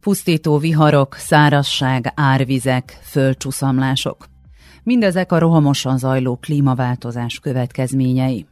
Pusztító viharok, szárazság, árvizek, földcsúszamlások. Mindezek a rohamosan zajló klímaváltozás következményei.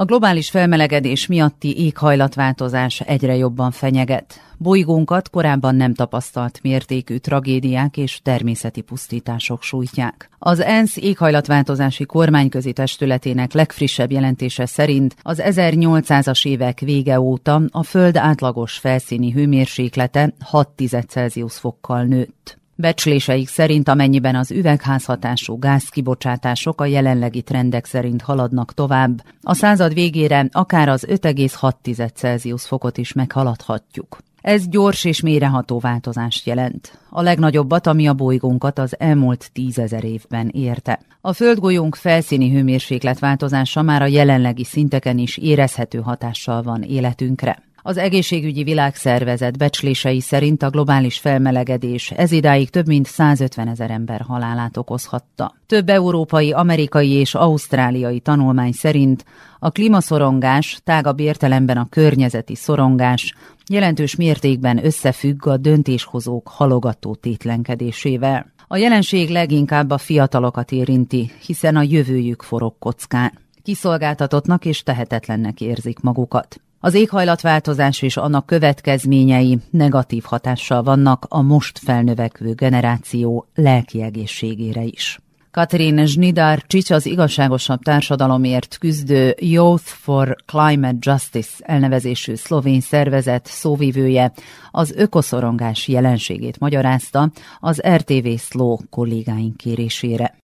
A globális felmelegedés miatti éghajlatváltozás egyre jobban fenyeget. Bolygónkat korábban nem tapasztalt mértékű tragédiák és természeti pusztítások sújtják. Az ENSZ éghajlatváltozási kormányközi testületének legfrissebb jelentése szerint az 1800-as évek vége óta a Föld átlagos felszíni hőmérséklete 6 Celsius fokkal nőtt. Becsléseik szerint amennyiben az üvegházhatású gázkibocsátások a jelenlegi trendek szerint haladnak tovább, a század végére akár az 5,6 Celsius fokot is meghaladhatjuk. Ez gyors és méreható változást jelent. A legnagyobbat, ami a bolygónkat az elmúlt tízezer évben érte. A földgolyónk felszíni hőmérséklet változása már a jelenlegi szinteken is érezhető hatással van életünkre. Az egészségügyi világszervezet becslései szerint a globális felmelegedés ez idáig több mint 150 ezer ember halálát okozhatta. Több európai, amerikai és ausztráliai tanulmány szerint a klímaszorongás, tágabb értelemben a környezeti szorongás jelentős mértékben összefügg a döntéshozók halogató tétlenkedésével. A jelenség leginkább a fiatalokat érinti, hiszen a jövőjük forog kockán. Kiszolgáltatottnak és tehetetlennek érzik magukat. Az éghajlatváltozás és annak következményei negatív hatással vannak a most felnövekvő generáció lelki egészségére is. Katrin Zsnidar Csics az igazságosabb társadalomért küzdő Youth for Climate Justice elnevezésű szlovén szervezet szóvivője az ökoszorongás jelenségét magyarázta az RTV Szló kollégáink kérésére.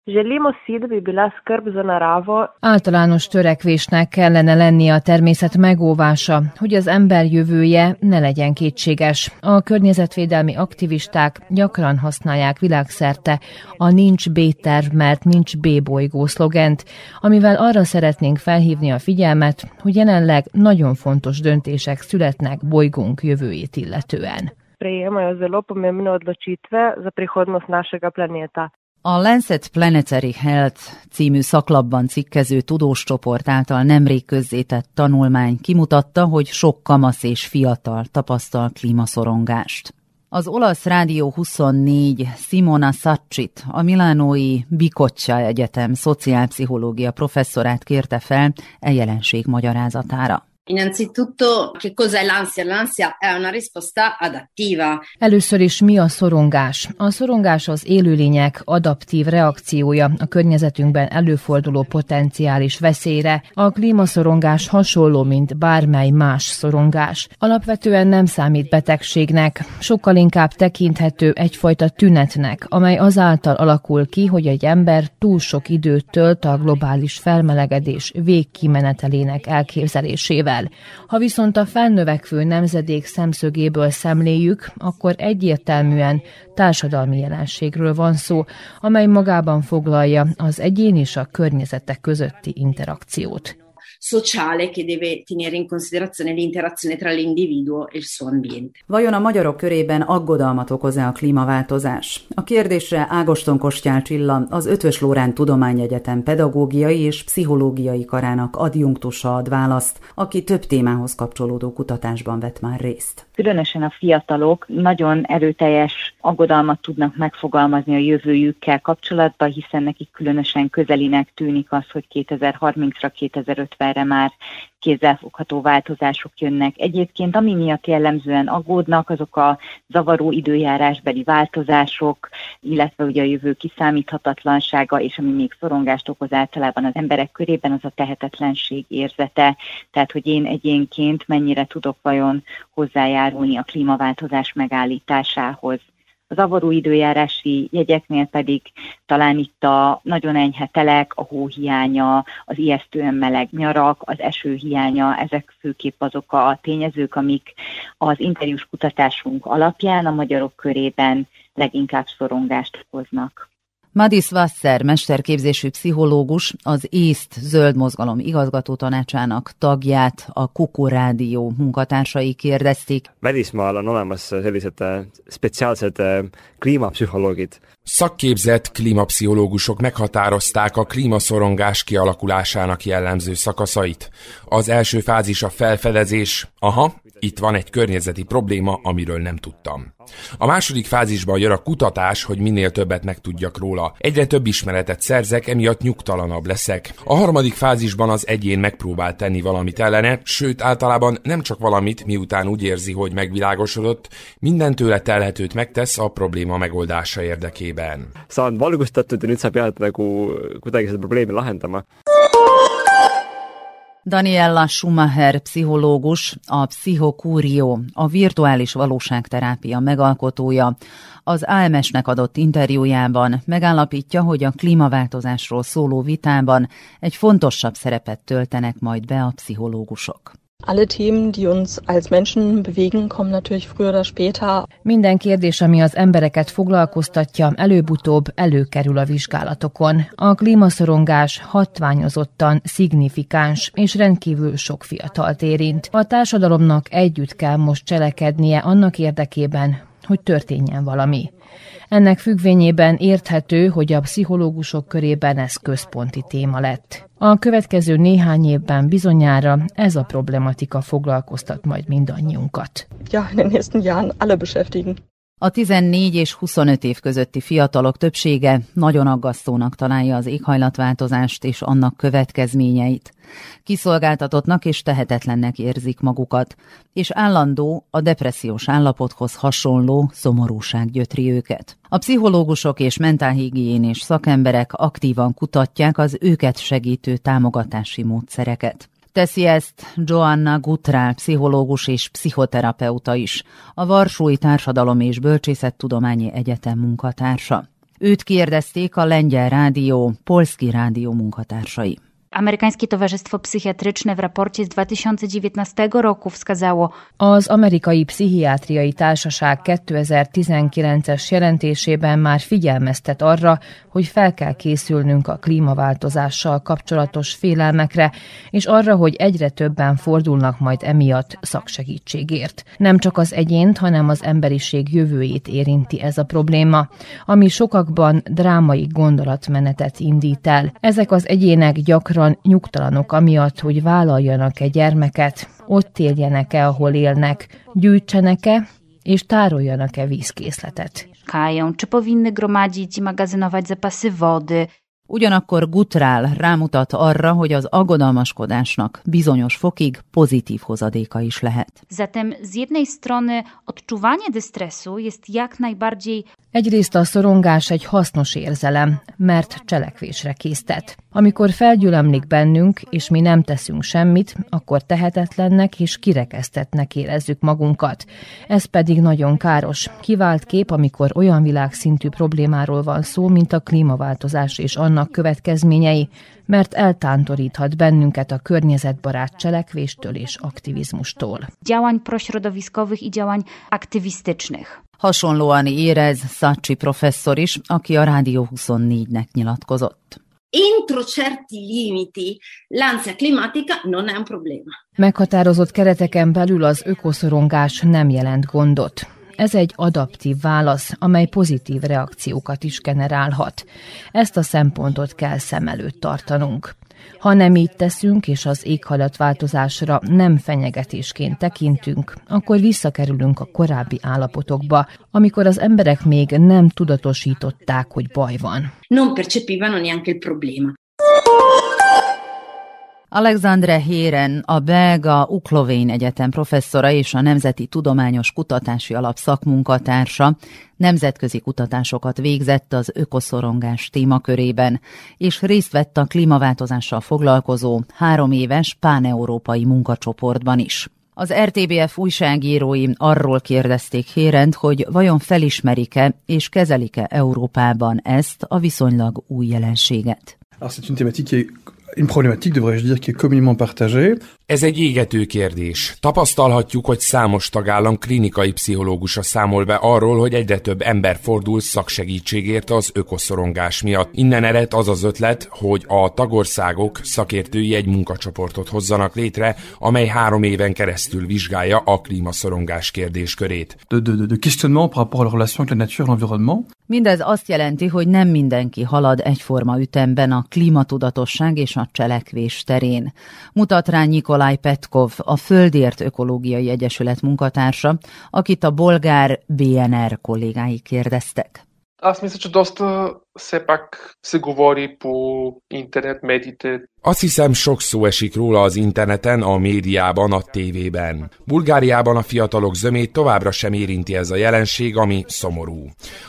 Általános törekvésnek kellene lenni a természet megóvása, hogy az ember jövője ne legyen kétséges. A környezetvédelmi aktivisták gyakran használják világszerte a nincs B-terv, mert nincs B-bolygó szlogent, amivel arra szeretnénk felhívni a figyelmet, hogy jelenleg nagyon fontos döntések születnek bolygónk jövőjét illetően. Sprejemajo zelo pomembne odločitve za prihodnost našega planeta. A Lancet Planetary Health című szaklapban cikkező tudóscsoport által nemrég közzétett tanulmány kimutatta, hogy sok kamasz és fiatal tapasztal klímaszorongást. Az olasz Rádió 24 Simona Saccit, a Milánói Bicoccia Egyetem szociálpszichológia professzorát kérte fel e jelenség magyarázatára. Innanzitutto, che cos'è l'ansia? L'ansia è una risposta adattiva. Először is mi a szorongás? A szorongás az élőlények adaptív reakciója a környezetünkben előforduló potenciális veszélyre. A klímaszorongás hasonló, mint bármely más szorongás. Alapvetően nem számít betegségnek, sokkal inkább tekinthető egyfajta tünetnek, amely azáltal alakul ki, hogy egy ember túl sok időt tölt a globális felmelegedés végkimenetelének elképzelésével el. Ha viszont a felnövekvő nemzedék szemszögéből szemléljük, akkor egyértelműen társadalmi jelenségről van szó, amely magában foglalja az egyén és a környezetek közötti interakciót sociale che deve tenere in considerazione l'interazione tra l'individuo e il suo ambiente. Vajon a magyarok körében aggodalmat okoz-e a klímaváltozás? A kérdésre Ágoston Kostyál Csilla, az Ötvös Lórán Tudományegyetem pedagógiai és pszichológiai karának adjunktusa ad választ, aki több témához kapcsolódó kutatásban vett már részt. Különösen a fiatalok nagyon erőteljes aggodalmat tudnak megfogalmazni a jövőjükkel kapcsolatban, hiszen nekik különösen közelinek tűnik az, hogy 2030-ra, 2050 erre már kézzelfogható változások jönnek. Egyébként ami miatt jellemzően aggódnak, azok a zavaró időjárásbeli változások, illetve ugye a jövő kiszámíthatatlansága, és ami még szorongást okoz általában az emberek körében, az a tehetetlenség érzete. Tehát, hogy én egyénként mennyire tudok vajon hozzájárulni a klímaváltozás megállításához. Zavaró időjárási jegyeknél pedig talán itt a nagyon enyhe telek, a hóhiánya, az ijesztően meleg nyarak, az eső hiánya, ezek főképp azok a tényezők, amik az interjús kutatásunk alapján a magyarok körében leginkább szorongást okoznak. Madis Wasser, mesterképzésű pszichológus, az észt zöld mozgalom igazgató tanácsának tagját a Kuku Rádió munkatársai kérdezték. Välismaal on olemas sellised spetsiaalsed kliimapszichológid. Szakképzett klímapszichológusok meghatározták a klímaszorongás kialakulásának jellemző szakaszait. Az első fázis a felfedezés, aha, Itt van egy környezeti probléma, amiről nem tudtam. A második fázisban jön a kutatás, hogy minél többet megtudjak róla. Egyre több ismeretet szerzek, emiatt nyugtalanabb leszek. A harmadik fázisban az egyén megpróbál tenni valamit ellene, sőt általában nem csak valamit, miután úgy érzi, hogy megvilágosodott, minden tőle telhetőt megtesz a probléma megoldása érdekében. saan valgustatud ja nüüd saab jääda nagu kuidagi seda probleemi lahendama. Daniella Schumacher pszichológus, a Psychokúrió, a virtuális valóságterápia megalkotója, az AMS-nek adott interjújában megállapítja, hogy a klímaváltozásról szóló vitában egy fontosabb szerepet töltenek majd be a pszichológusok. Alle Themen, die uns als Menschen bewegen, kommen natürlich früher oder später. Minden kérdés, ami az embereket foglalkoztatja, előbb-utóbb előkerül a vizsgálatokon. A klímaszorongás hatványozottan szignifikáns és rendkívül sok fiatalt érint. A társadalomnak együtt kell most cselekednie annak érdekében, hogy történjen valami. Ennek függvényében érthető, hogy a pszichológusok körében ez központi téma lett. A következő néhány évben bizonyára ez a problematika foglalkoztat majd mindannyiunkat. Ja, in den nächsten Jahren alle beschäftigen. A 14 és 25 év közötti fiatalok többsége nagyon aggasztónak találja az éghajlatváltozást és annak következményeit. Kiszolgáltatottnak és tehetetlennek érzik magukat, és állandó, a depressziós állapothoz hasonló szomorúság gyötri őket. A pszichológusok és mentálhigiénés szakemberek aktívan kutatják az őket segítő támogatási módszereket. Teszi ezt Joanna Gutrál, pszichológus és pszichoterapeuta is, a Varsói Társadalom és Bölcsészettudományi Egyetem munkatársa. Őt kérdezték a Lengyel Rádió, Polski Rádió munkatársai. Amerykańskie Towarzystwo Psychiatryczne w raporcie z 2019 roku wskazało. Az Amerikai Pszichiátriai Társaság 2019-es jelentésében már figyelmeztet arra, hogy fel kell készülnünk a klímaváltozással kapcsolatos félelmekre, és arra, hogy egyre többen fordulnak majd emiatt szaksegítségért. Nem csak az egyént, hanem az emberiség jövőjét érinti ez a probléma, ami sokakban drámai gondolatmenetet indít el. Ezek az egyének gyakran gyakran nyugtalanok amiatt, hogy vállaljanak-e gyermeket, ott éljenek-e, ahol élnek, gyűjtsenek-e, és tároljanak-e vízkészletet. Czy powinny gromadzić i magazynować zapasy wody, Ugyanakkor Gutrál rámutat arra, hogy az aggodalmaskodásnak bizonyos fokig pozitív hozadéka is lehet. Zatem z jednej strony odczuwanie dystresu jest jak najbardziej Egyrészt a szorongás egy hasznos érzelem, mert cselekvésre késztet. Amikor felgyülemlik bennünk, és mi nem teszünk semmit, akkor tehetetlennek és kirekesztetnek érezzük magunkat. Ez pedig nagyon káros. Kivált kép, amikor olyan világszintű problémáról van szó, mint a klímaváltozás és annak következményei, mert eltántoríthat bennünket a környezetbarát cselekvéstől és aktivizmustól. Działań prośrodowiskowych i działań aktywistycznych. Hasonlóan érez Szacsi professzor is, aki a Rádió 24-nek nyilatkozott. Entro certi limiti l'ansia climatica non è un problema. Meghatározott kereteken belül az ökoszorongás nem jelent gondot. Ez egy adaptív válasz, amely pozitív reakciókat is generálhat. Ezt a szempontot kell szem előtt tartanunk. Ha nem így teszünk, és az éghajlatváltozásra nem fenyegetésként tekintünk, akkor visszakerülünk a korábbi állapotokba, amikor az emberek még nem tudatosították, hogy baj van. Non percepivano neanche il problema. Alexandre Héren, a belga Uklovén Egyetem professzora és a Nemzeti Tudományos Kutatási Alap szakmunkatársa nemzetközi kutatásokat végzett az ökoszorongás témakörében, és részt vett a klímaváltozással foglalkozó három éves páneurópai munkacsoportban is. Az RTBF újságírói arról kérdezték Hérent, hogy vajon felismerik-e és kezelik-e Európában ezt a viszonylag új jelenséget. Alors c'est une thématique qui est une problématique, devrais-je dire, qui est communément partagée. Ez egy égető kérdés. Tapasztalhatjuk, hogy számos tagállam klinikai pszichológusa számol be arról, hogy egyre több ember fordul szaksegítségért az ökoszorongás miatt. Innen ered az az ötlet, hogy a tagországok szakértői egy munkacsoportot hozzanak létre, amely három éven keresztül vizsgálja a klímaszorongás kérdéskörét. De, de, de, de questionnement par rapport à la relation avec la nature et l'environnement. Mindez azt jelenti, hogy nem mindenki halad egyforma ütemben a klímatudatosság és a cselekvés terén. Mutat rá Nikolaj Petkov, a Földért Ökológiai Egyesület munkatársa, akit a bolgár BNR kollégái kérdeztek. Аз мисля, че доста все пак се говори по интернет медиите. Azt hiszem, sok szó esik róla az interneten, a médiában, a tévében. Bulgáriában a fiatalok zömét továbbra sem érinti ez a jelenség, ami szomorú.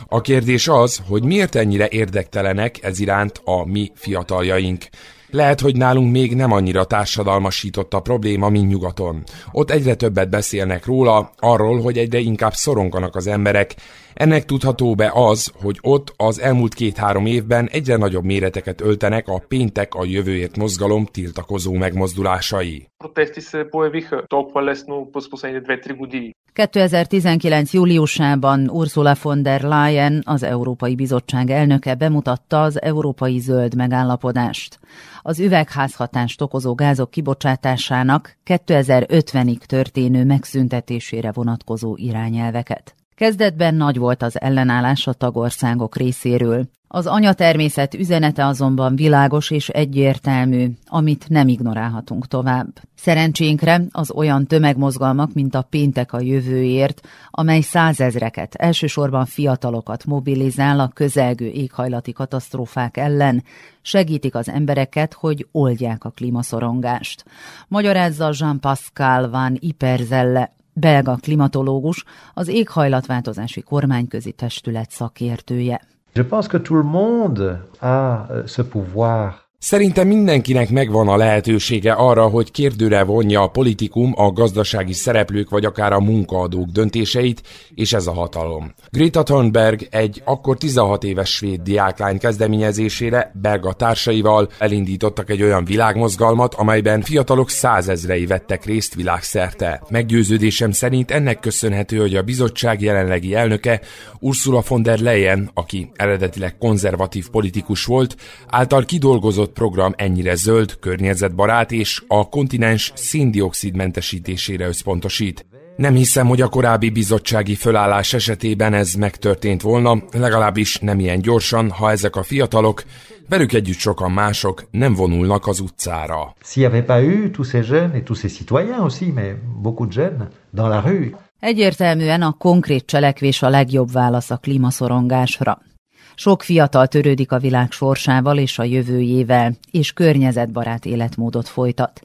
A kérdés az, hogy miért ennyire érdektelenek ez iránt a mi fiataljaink. Lehet, hogy nálunk még nem annyira társadalmasított a probléma, mint nyugaton. Ott egyre többet beszélnek róla, arról, hogy egyre inkább szoronganak az emberek. Ennek tudható be az, hogy ott az elmúlt két-három évben egyre nagyobb méreteket öltenek a péntek a jövőért mozgalom tiltakozó megmozdulásai. Протести се появиха толкова лесно през последните 2-3 години. 2019. júliusában Ursula von der Leyen, az Európai Bizottság elnöke bemutatta az Európai Zöld megállapodást. Az üvegházhatást okozó gázok kibocsátásának 2050-ig történő megszüntetésére vonatkozó irányelveket. Kezdetben nagy volt az ellenállás a tagországok részéről. Az anyatermészet üzenete azonban világos és egyértelmű, amit nem ignorálhatunk tovább. Szerencsénkre az olyan tömegmozgalmak, mint a Péntek a jövőért, amely százezreket, elsősorban fiatalokat mobilizál a közelgő éghajlati katasztrófák ellen, segítik az embereket, hogy oldják a klímaszorongást. Magyarázza Jean-Pascal van Iperzelle, belga klimatológus, az éghajlatváltozási kormányközi testület szakértője. Je pense que tout le monde a euh, ce pouvoir Szerintem mindenkinek megvan a lehetősége arra, hogy kérdőre vonja a politikum, a gazdasági szereplők vagy akár a munkaadók döntéseit, és ez a hatalom. Greta Thunberg egy akkor 16 éves svéd diáklány kezdeményezésére belga társaival elindítottak egy olyan világmozgalmat, amelyben fiatalok százezrei vettek részt világszerte. Meggyőződésem szerint ennek köszönhető, hogy a bizottság jelenlegi elnöke Ursula von der Leyen, aki eredetileg konzervatív politikus volt, által kidolgozott program ennyire zöld, környezetbarát és a kontinens széndiokszid mentesítésére összpontosít. Nem hiszem, hogy a korábbi bizottsági fölállás esetében ez megtörtént volna, legalábbis nem ilyen gyorsan, ha ezek a fiatalok, velük együtt sokan mások nem vonulnak az utcára. S'il n'y avait pas eu tous ces jeunes et tous ces citoyens aussi, mais beaucoup de jeunes dans la rue. Egyértelműen a konkrét cselekvés a legjobb válasz a klímaszorongásra. Sok fiatal törődik a világ sorsával és a jövőjével, és környezetbarát életmódot folytat.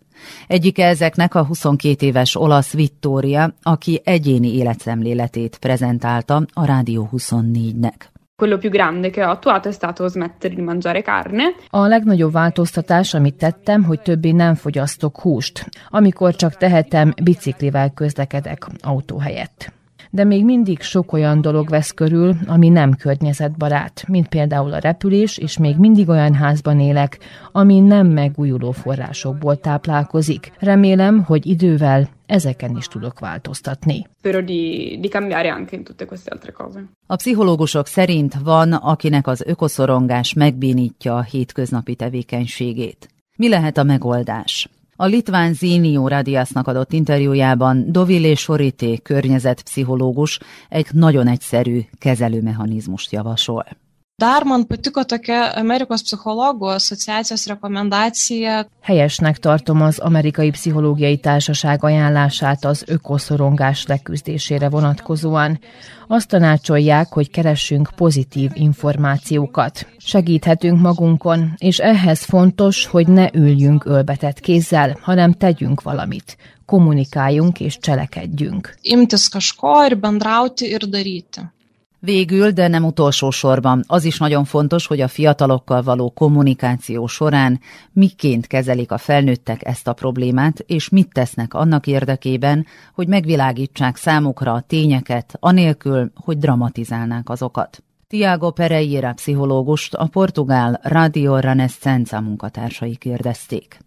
Egyik ezeknek a 22 éves olasz Vittoria, aki egyéni életszemléletét prezentálta a Rádió 24-nek. Quello più grande che ho attuato è stato smettere di mangiare carne. A legnagyobb változtatás, amit tettem, hogy többé nem fogyasztok húst. Amikor csak tehetem, biciklivel közlekedek autó helyett de még mindig sok olyan dolog vesz körül, ami nem környezetbarát, mint például a repülés, és még mindig olyan házban élek, ami nem megújuló forrásokból táplálkozik. Remélem, hogy idővel ezeken is tudok változtatni. A pszichológusok szerint van, akinek az ökoszorongás megbénítja a hétköznapi tevékenységét. Mi lehet a megoldás? A litván Zinió Radiasnak adott interjújában Dovile Sorité környezetpszichológus egy nagyon egyszerű kezelőmechanizmust javasol. Dar man patiko tokia Amerikos psichologų asociacijos rekomendacija. Helyesnek tartom az Amerikai Pszichológiai Társaság ajánlását az ökoszorongás leküzdésére vonatkozóan. Azt tanácsolják, hogy keressünk pozitív információkat. Segíthetünk magunkon, és ehhez fontos, hogy ne üljünk ölbetett kézzel, hanem tegyünk valamit. Kommunikáljunk és cselekedjünk. Imtis kažko ir bendrauti ir daryti. Végül, de nem utolsó sorban, az is nagyon fontos, hogy a fiatalokkal való kommunikáció során miként kezelik a felnőttek ezt a problémát, és mit tesznek annak érdekében, hogy megvilágítsák számukra a tényeket, anélkül, hogy dramatizálnák azokat. Tiago Pereira pszichológust a portugál Radio Renescenza munkatársai kérdezték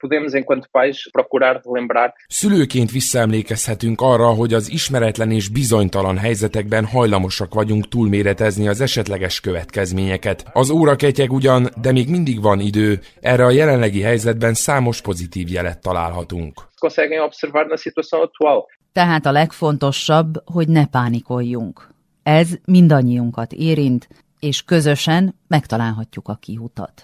podemos, enquanto pais, procurar lembrar. Szülőként visszaemlékezhetünk arra, hogy az ismeretlen és bizonytalan helyzetekben hajlamosak vagyunk túlméretezni az esetleges következményeket. Az óra ketyeg ugyan, de még mindig van idő, erre a jelenlegi helyzetben számos pozitív jelet találhatunk. Tehát a legfontosabb, hogy ne pánikoljunk. Ez mindannyiunkat érint, és közösen megtalálhatjuk a kiutat.